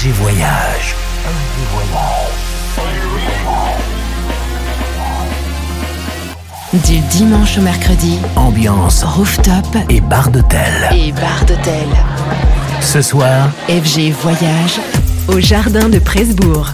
FG Voyage. Du dimanche au mercredi, Ambiance rooftop et bar d'hôtel. et bar d'hôtel. Ce soir, FG Voyage au jardin de Presbourg.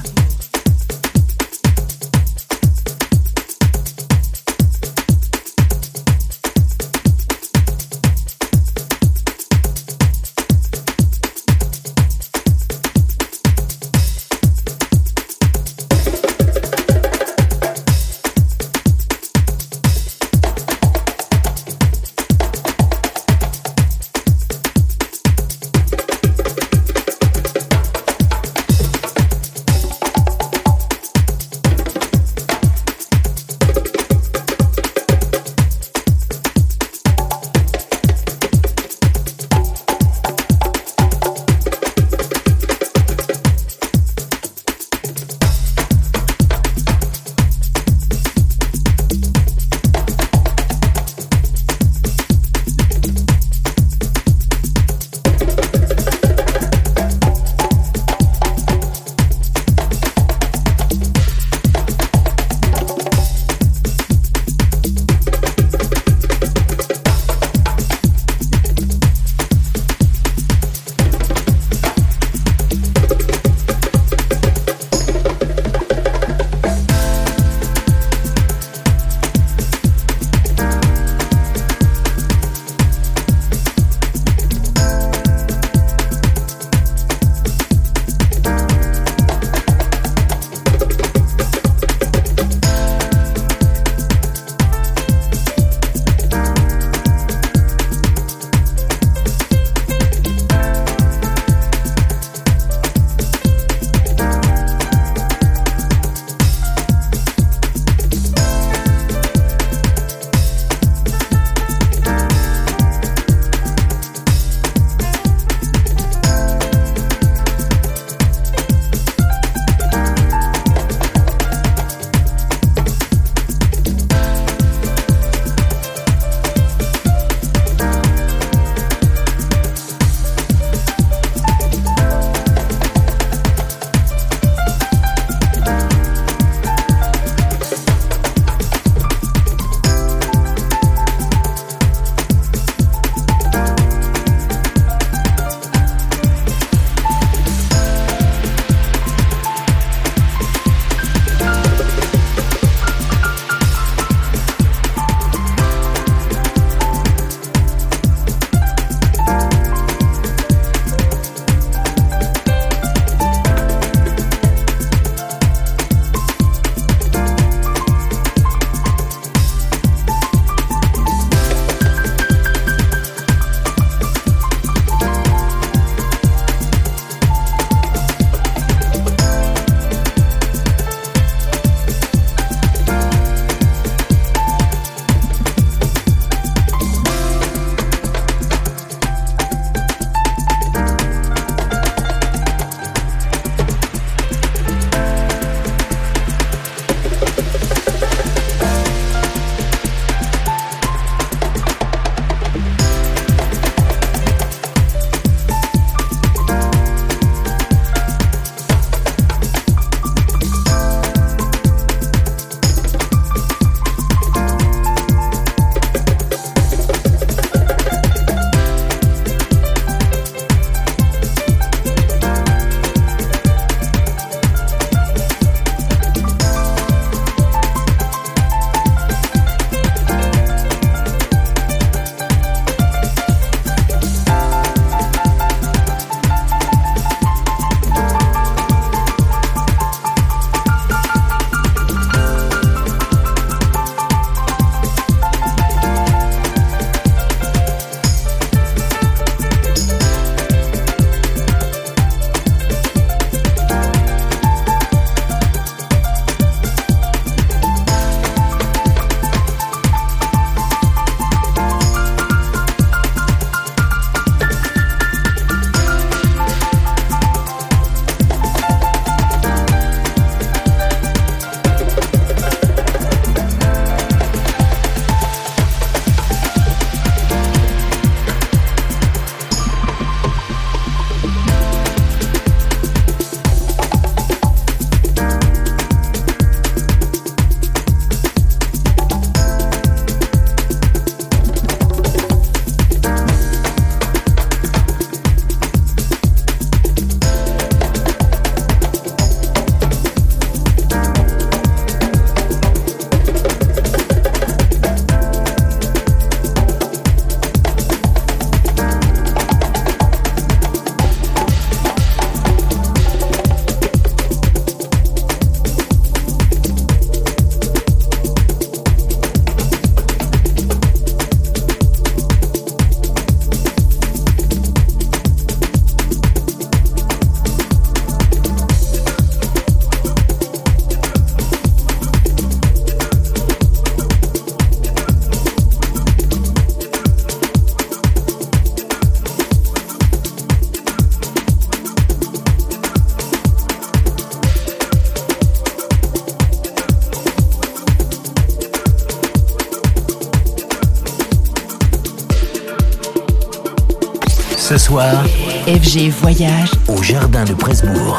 FG Voyage au Jardin de Presbourg.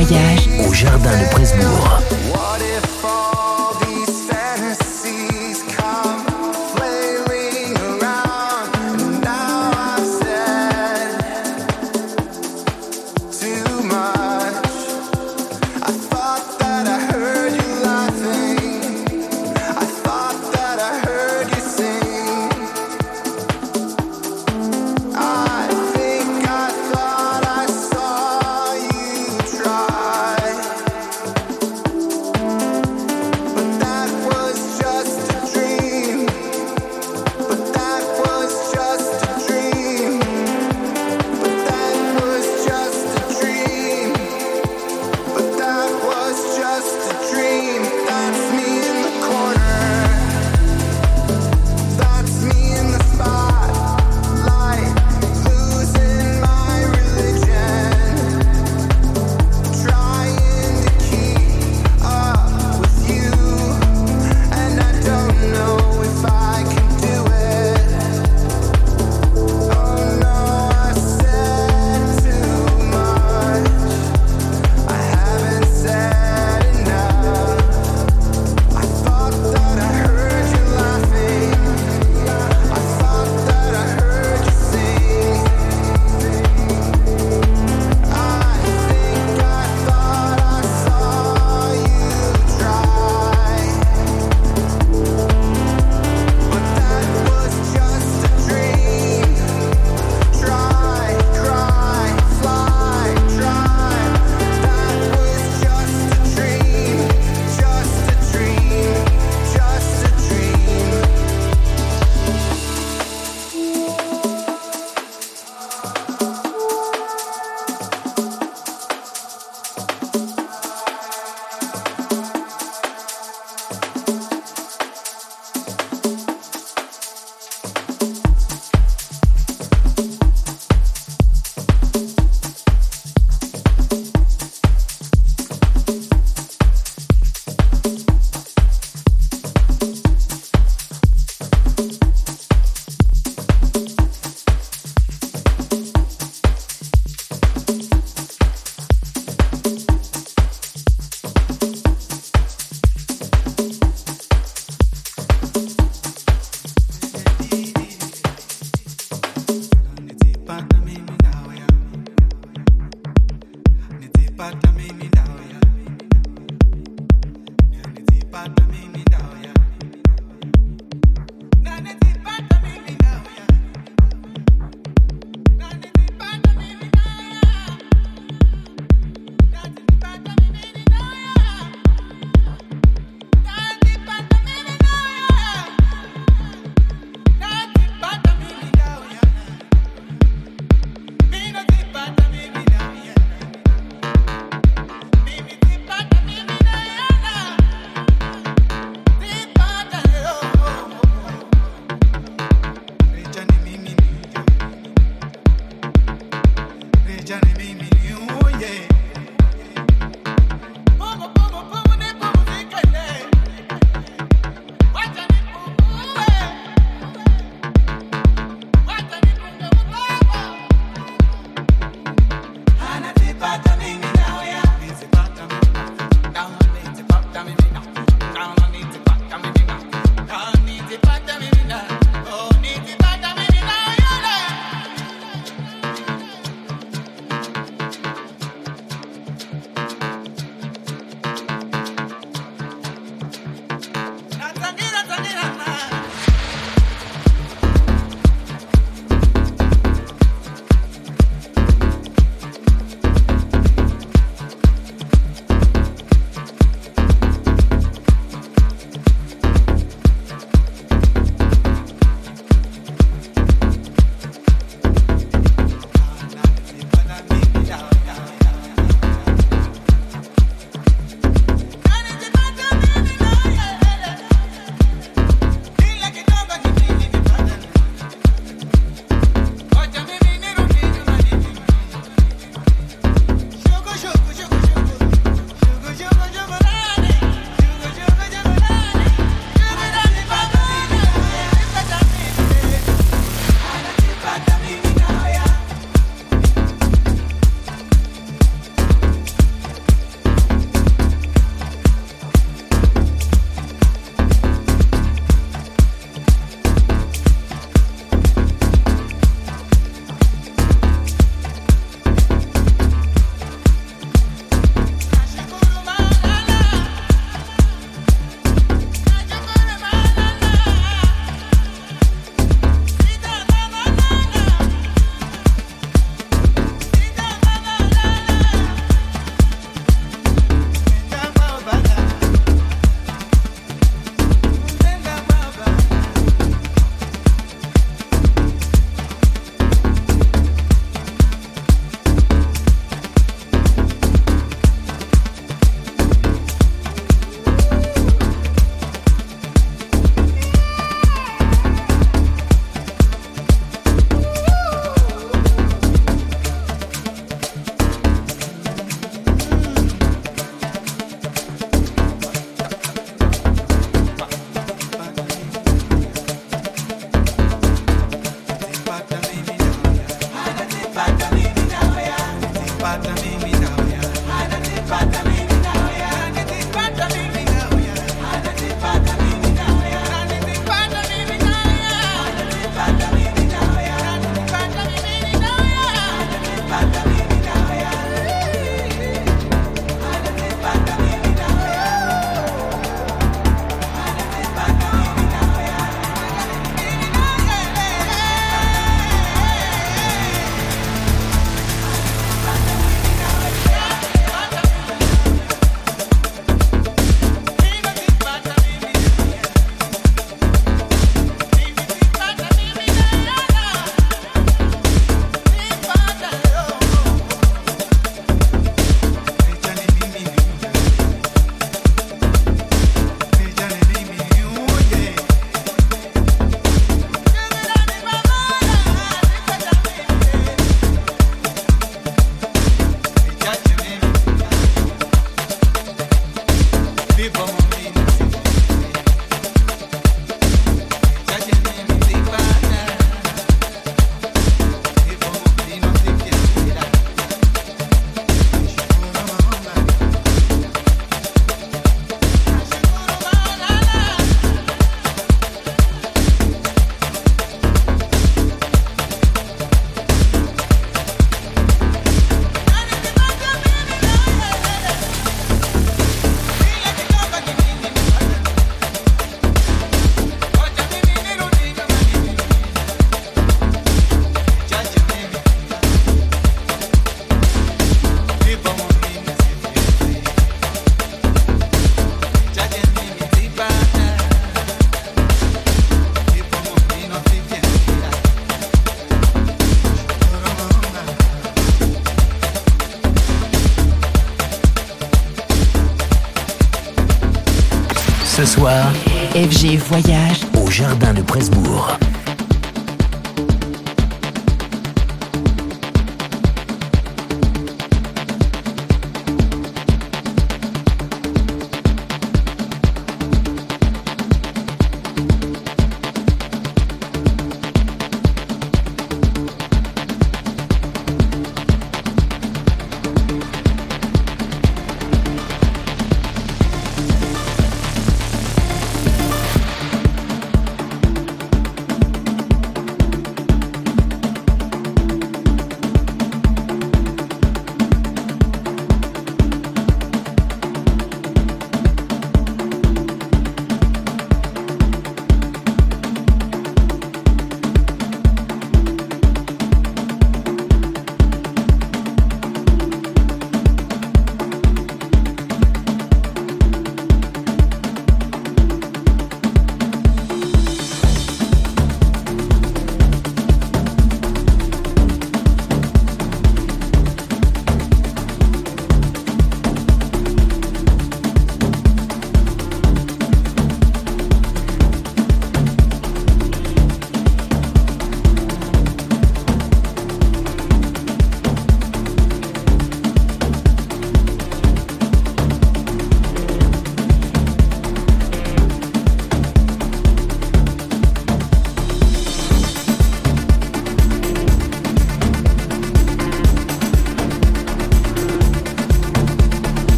Voyage au Jardin de Presbourg.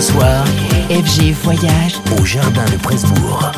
ce soir, FG Voyage au Jardin de Presbourg.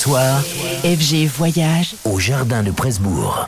Soir, FG Voyage au Jardin de Presbourg.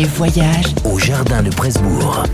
Voyage au Jardin de Presbourg.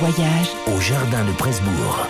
Voyage au Jardin de Presbourg.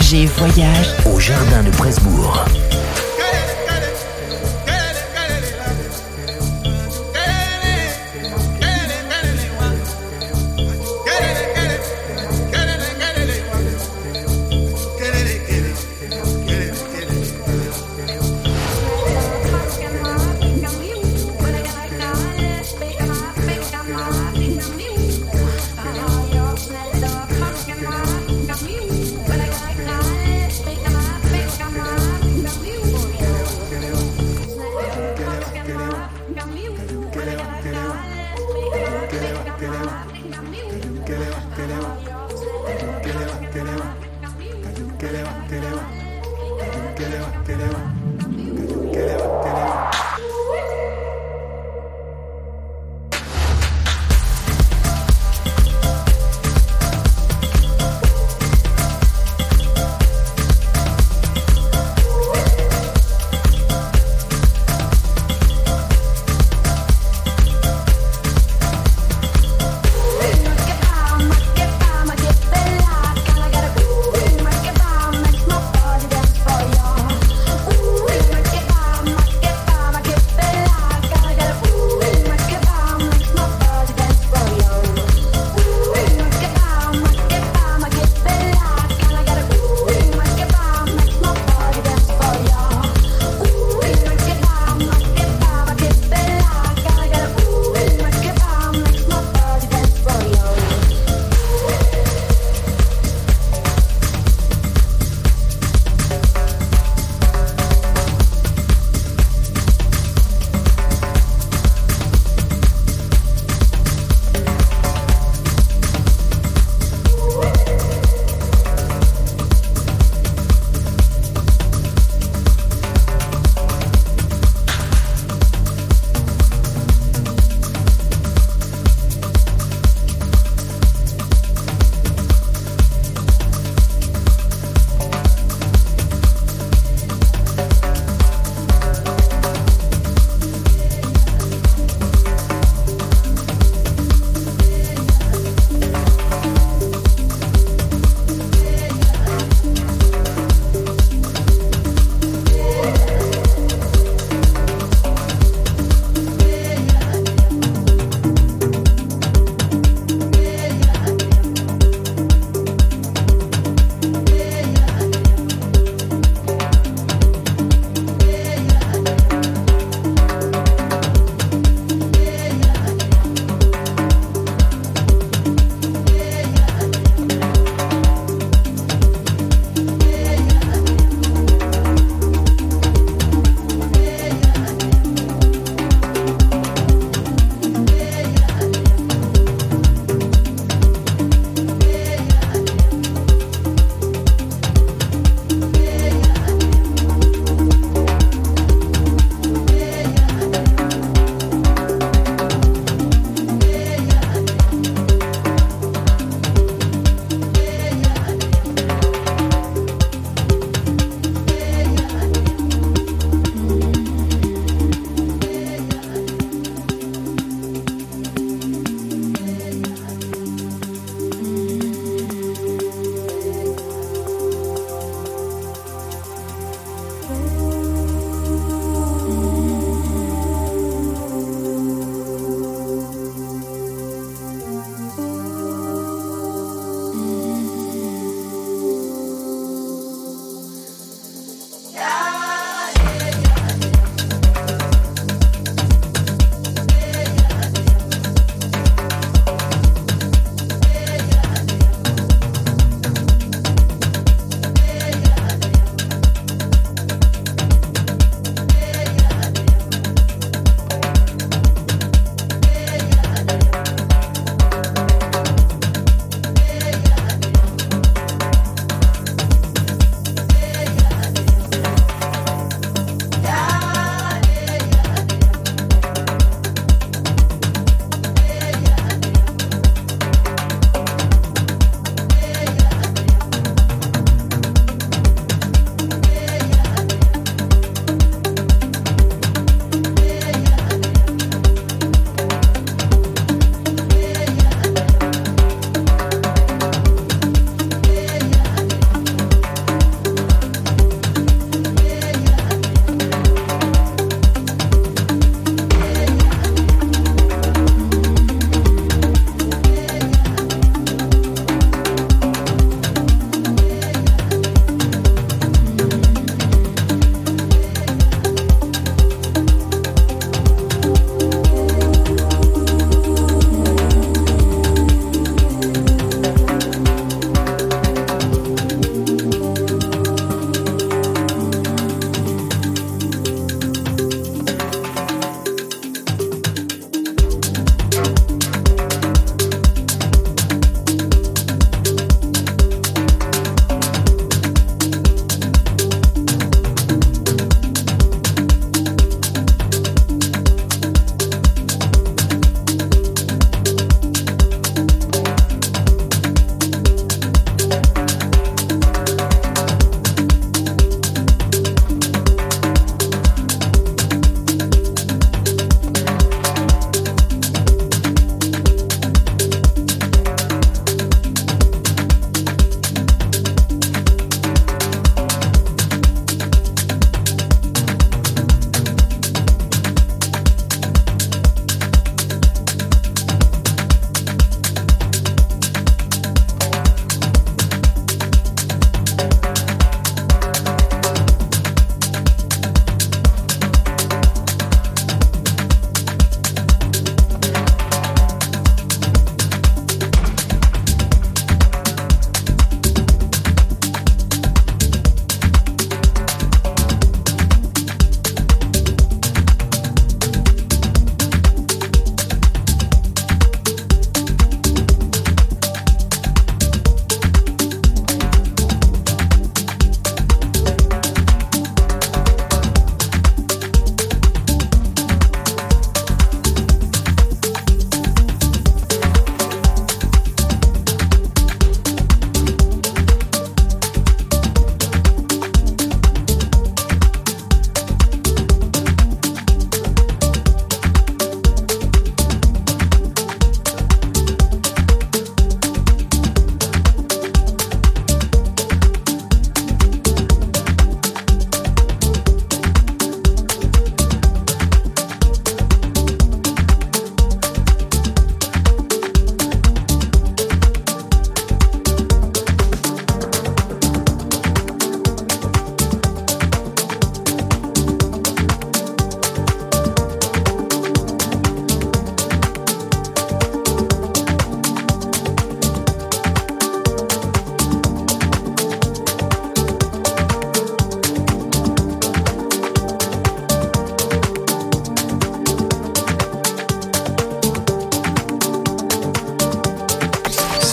FG Voyage au Jardin de Presbourg.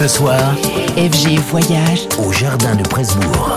Ce soir, FG Voyage au Jardin de Presbourg.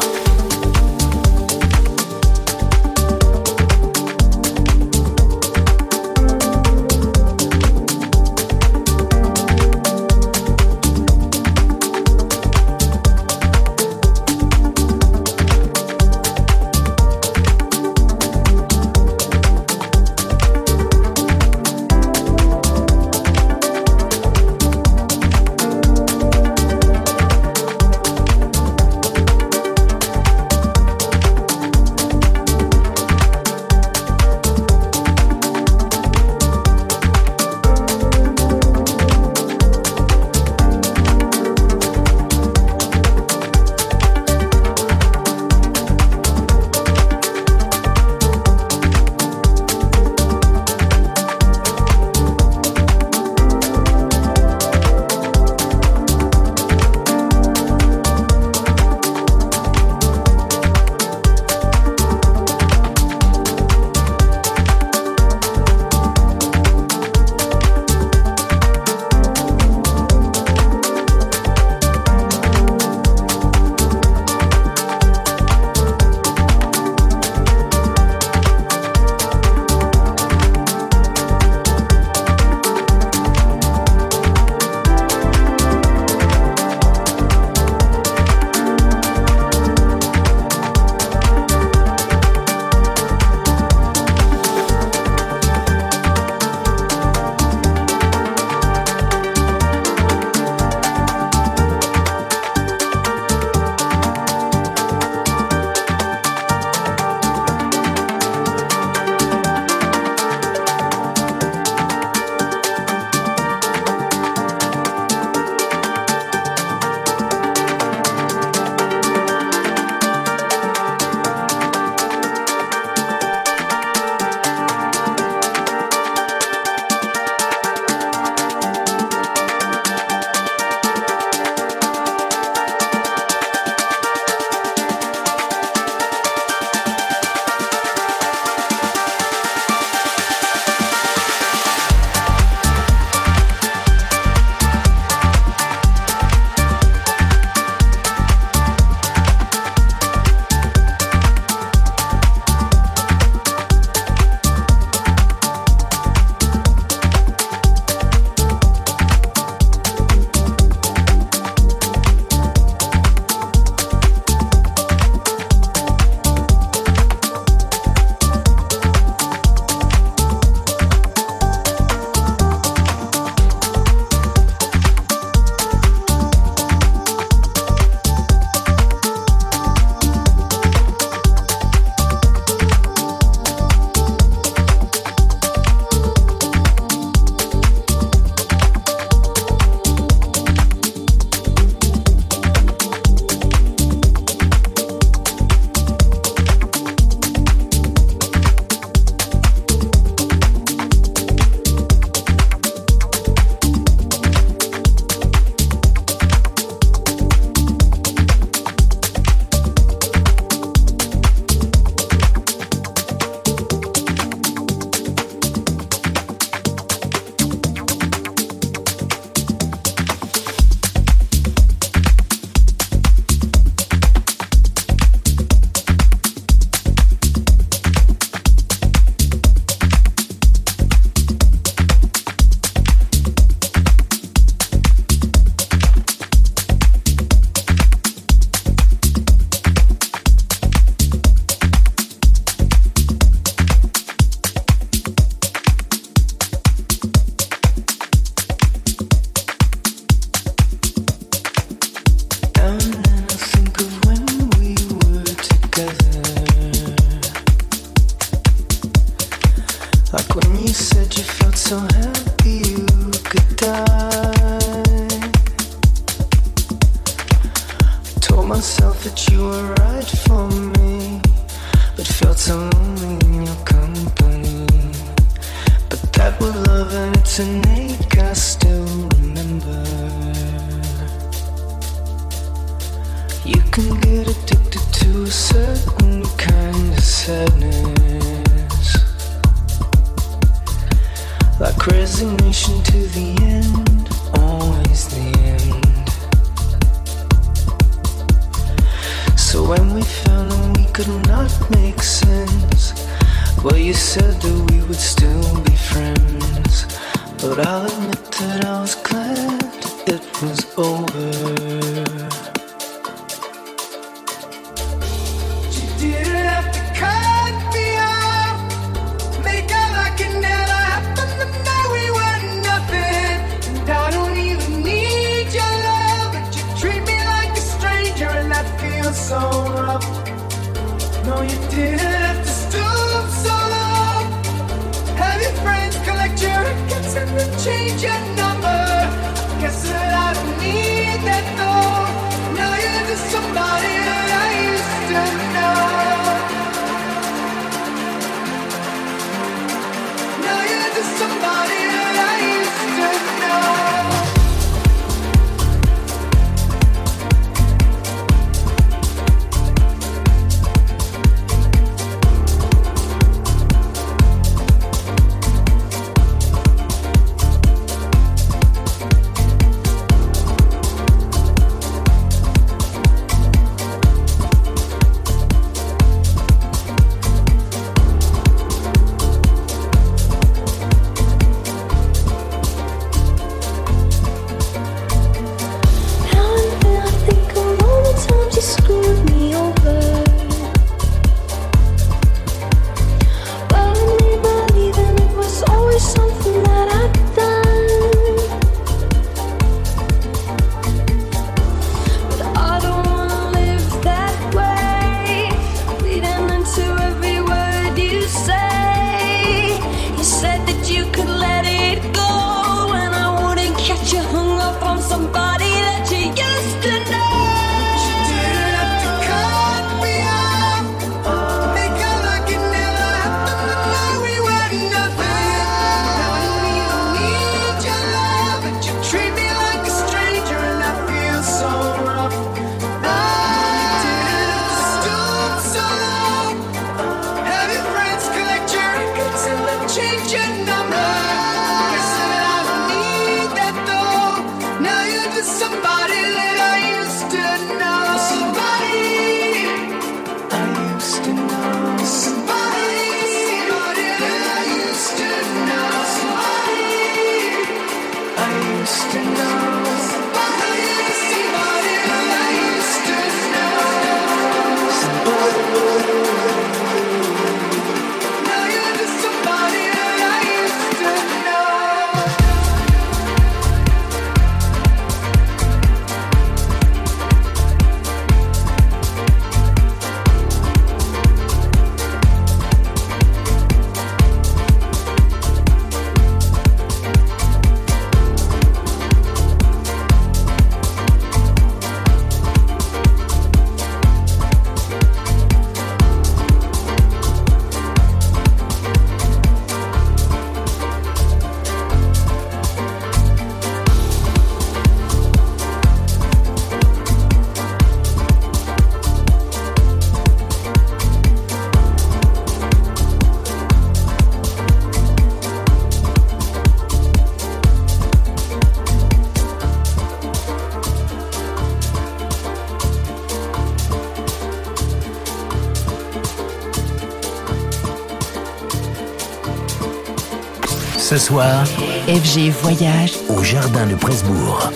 Soir, FG Voyage au Jardin de Presbourg.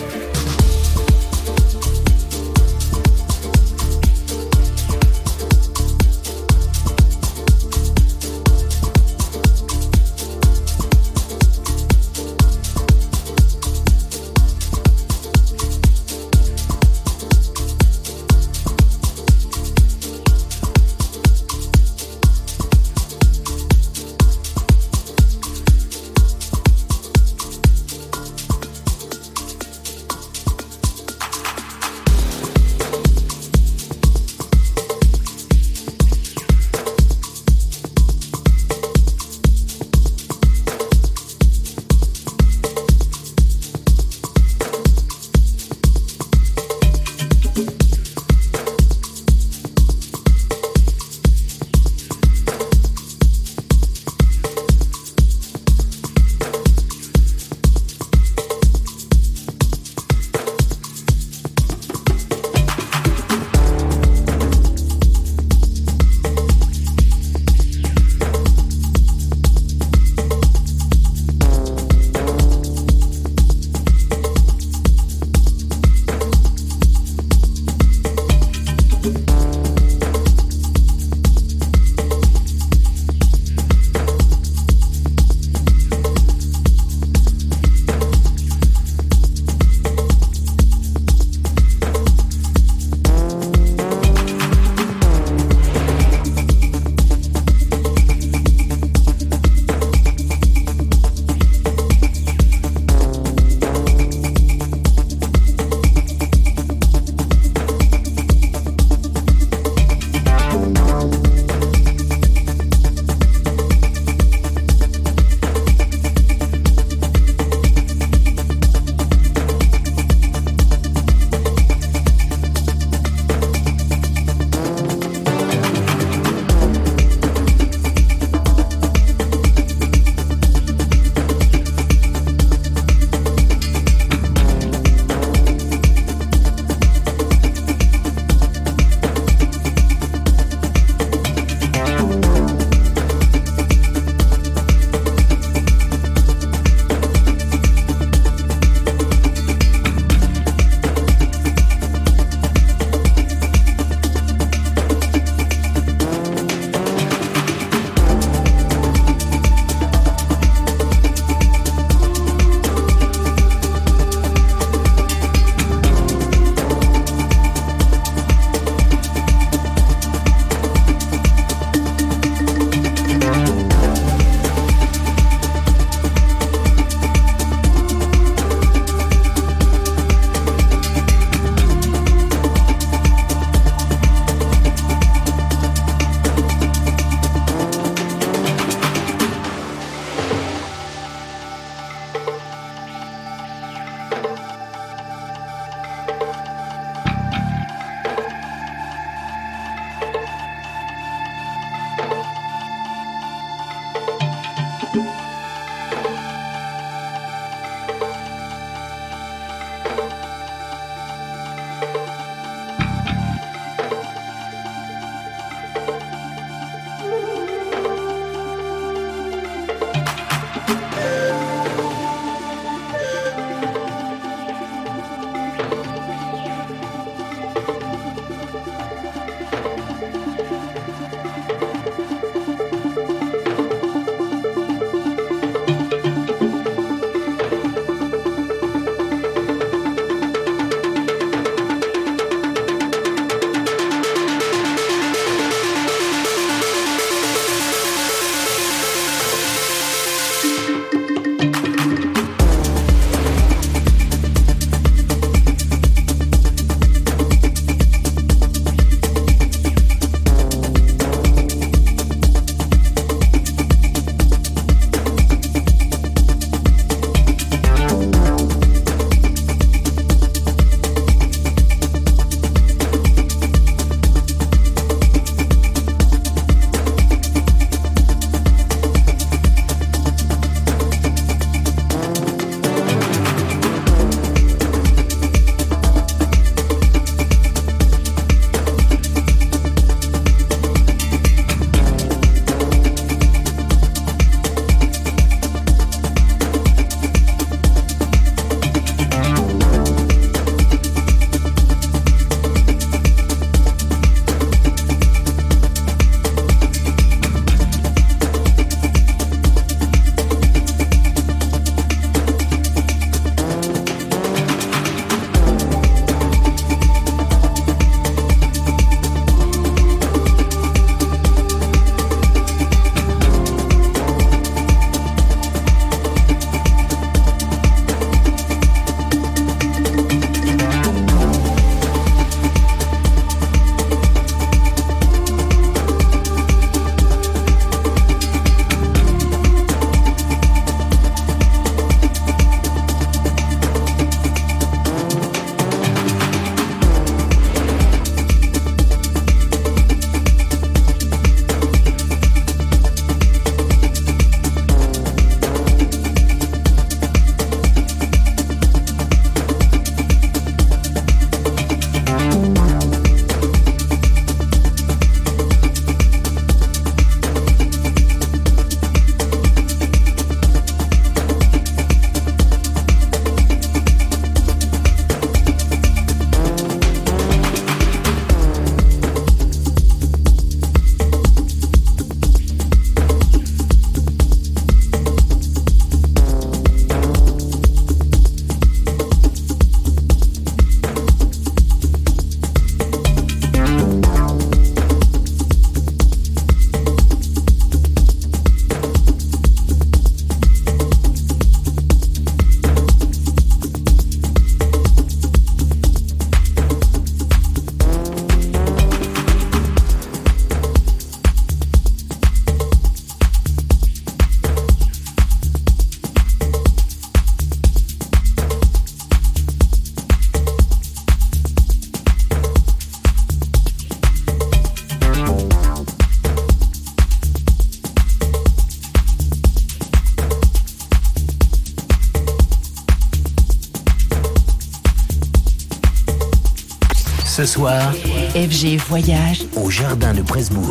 FG Voyage. au Jardin de Presbourg.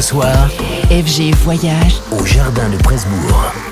Ce soir, FG Voyage au Jardin de Presbourg.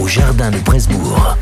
Au Jardin de Presbourg.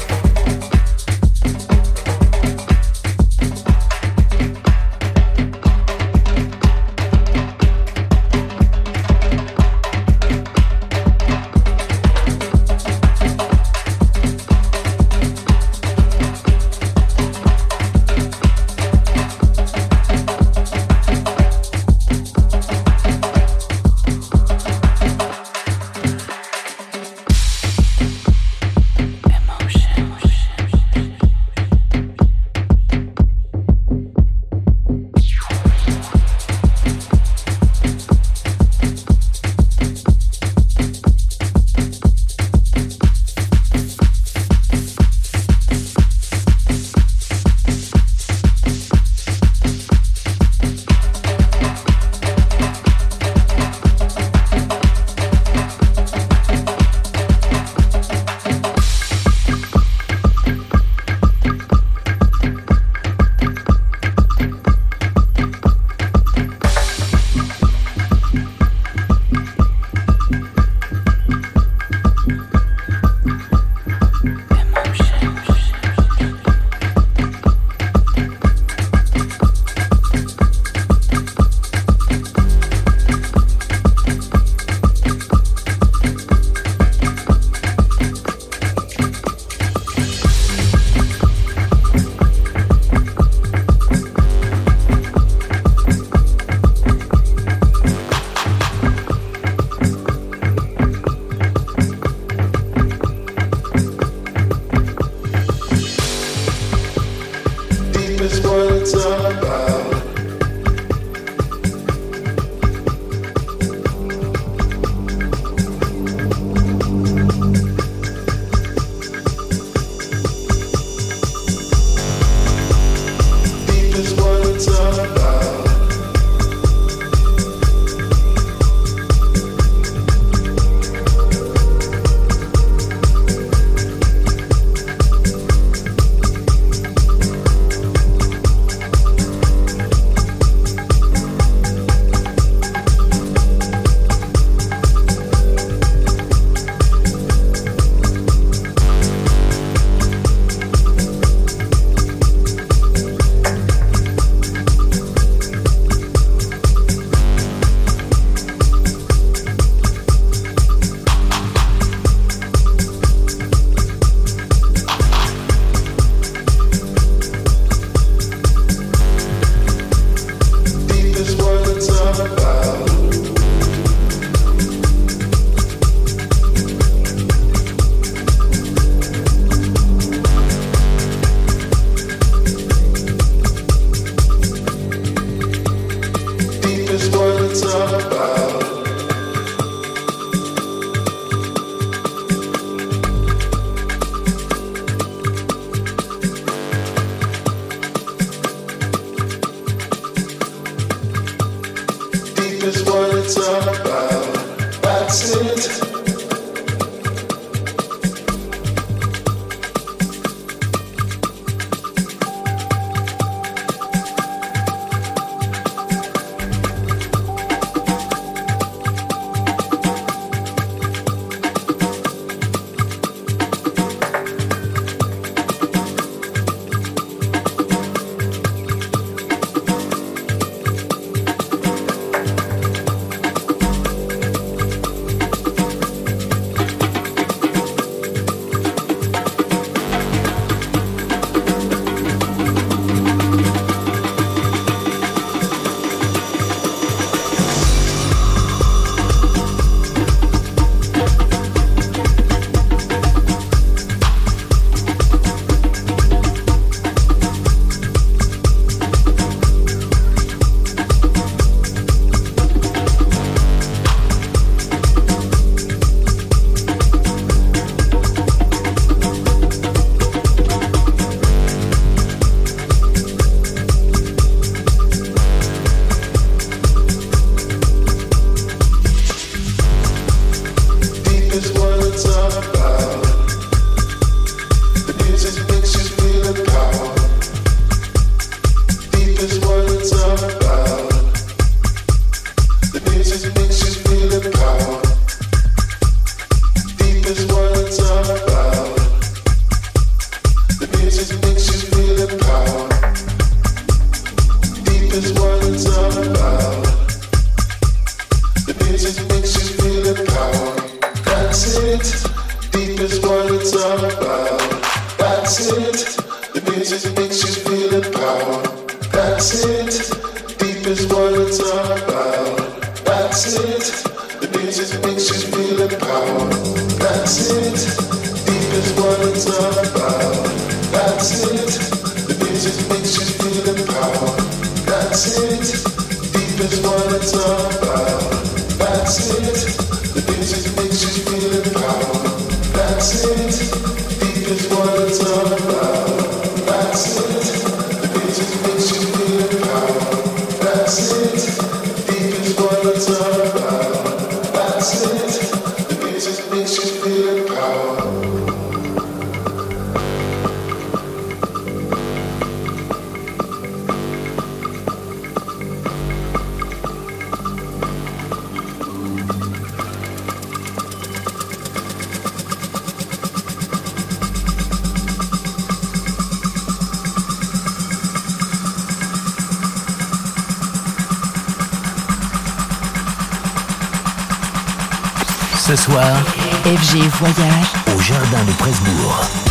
FG Voyage au Jardin de Presbourg.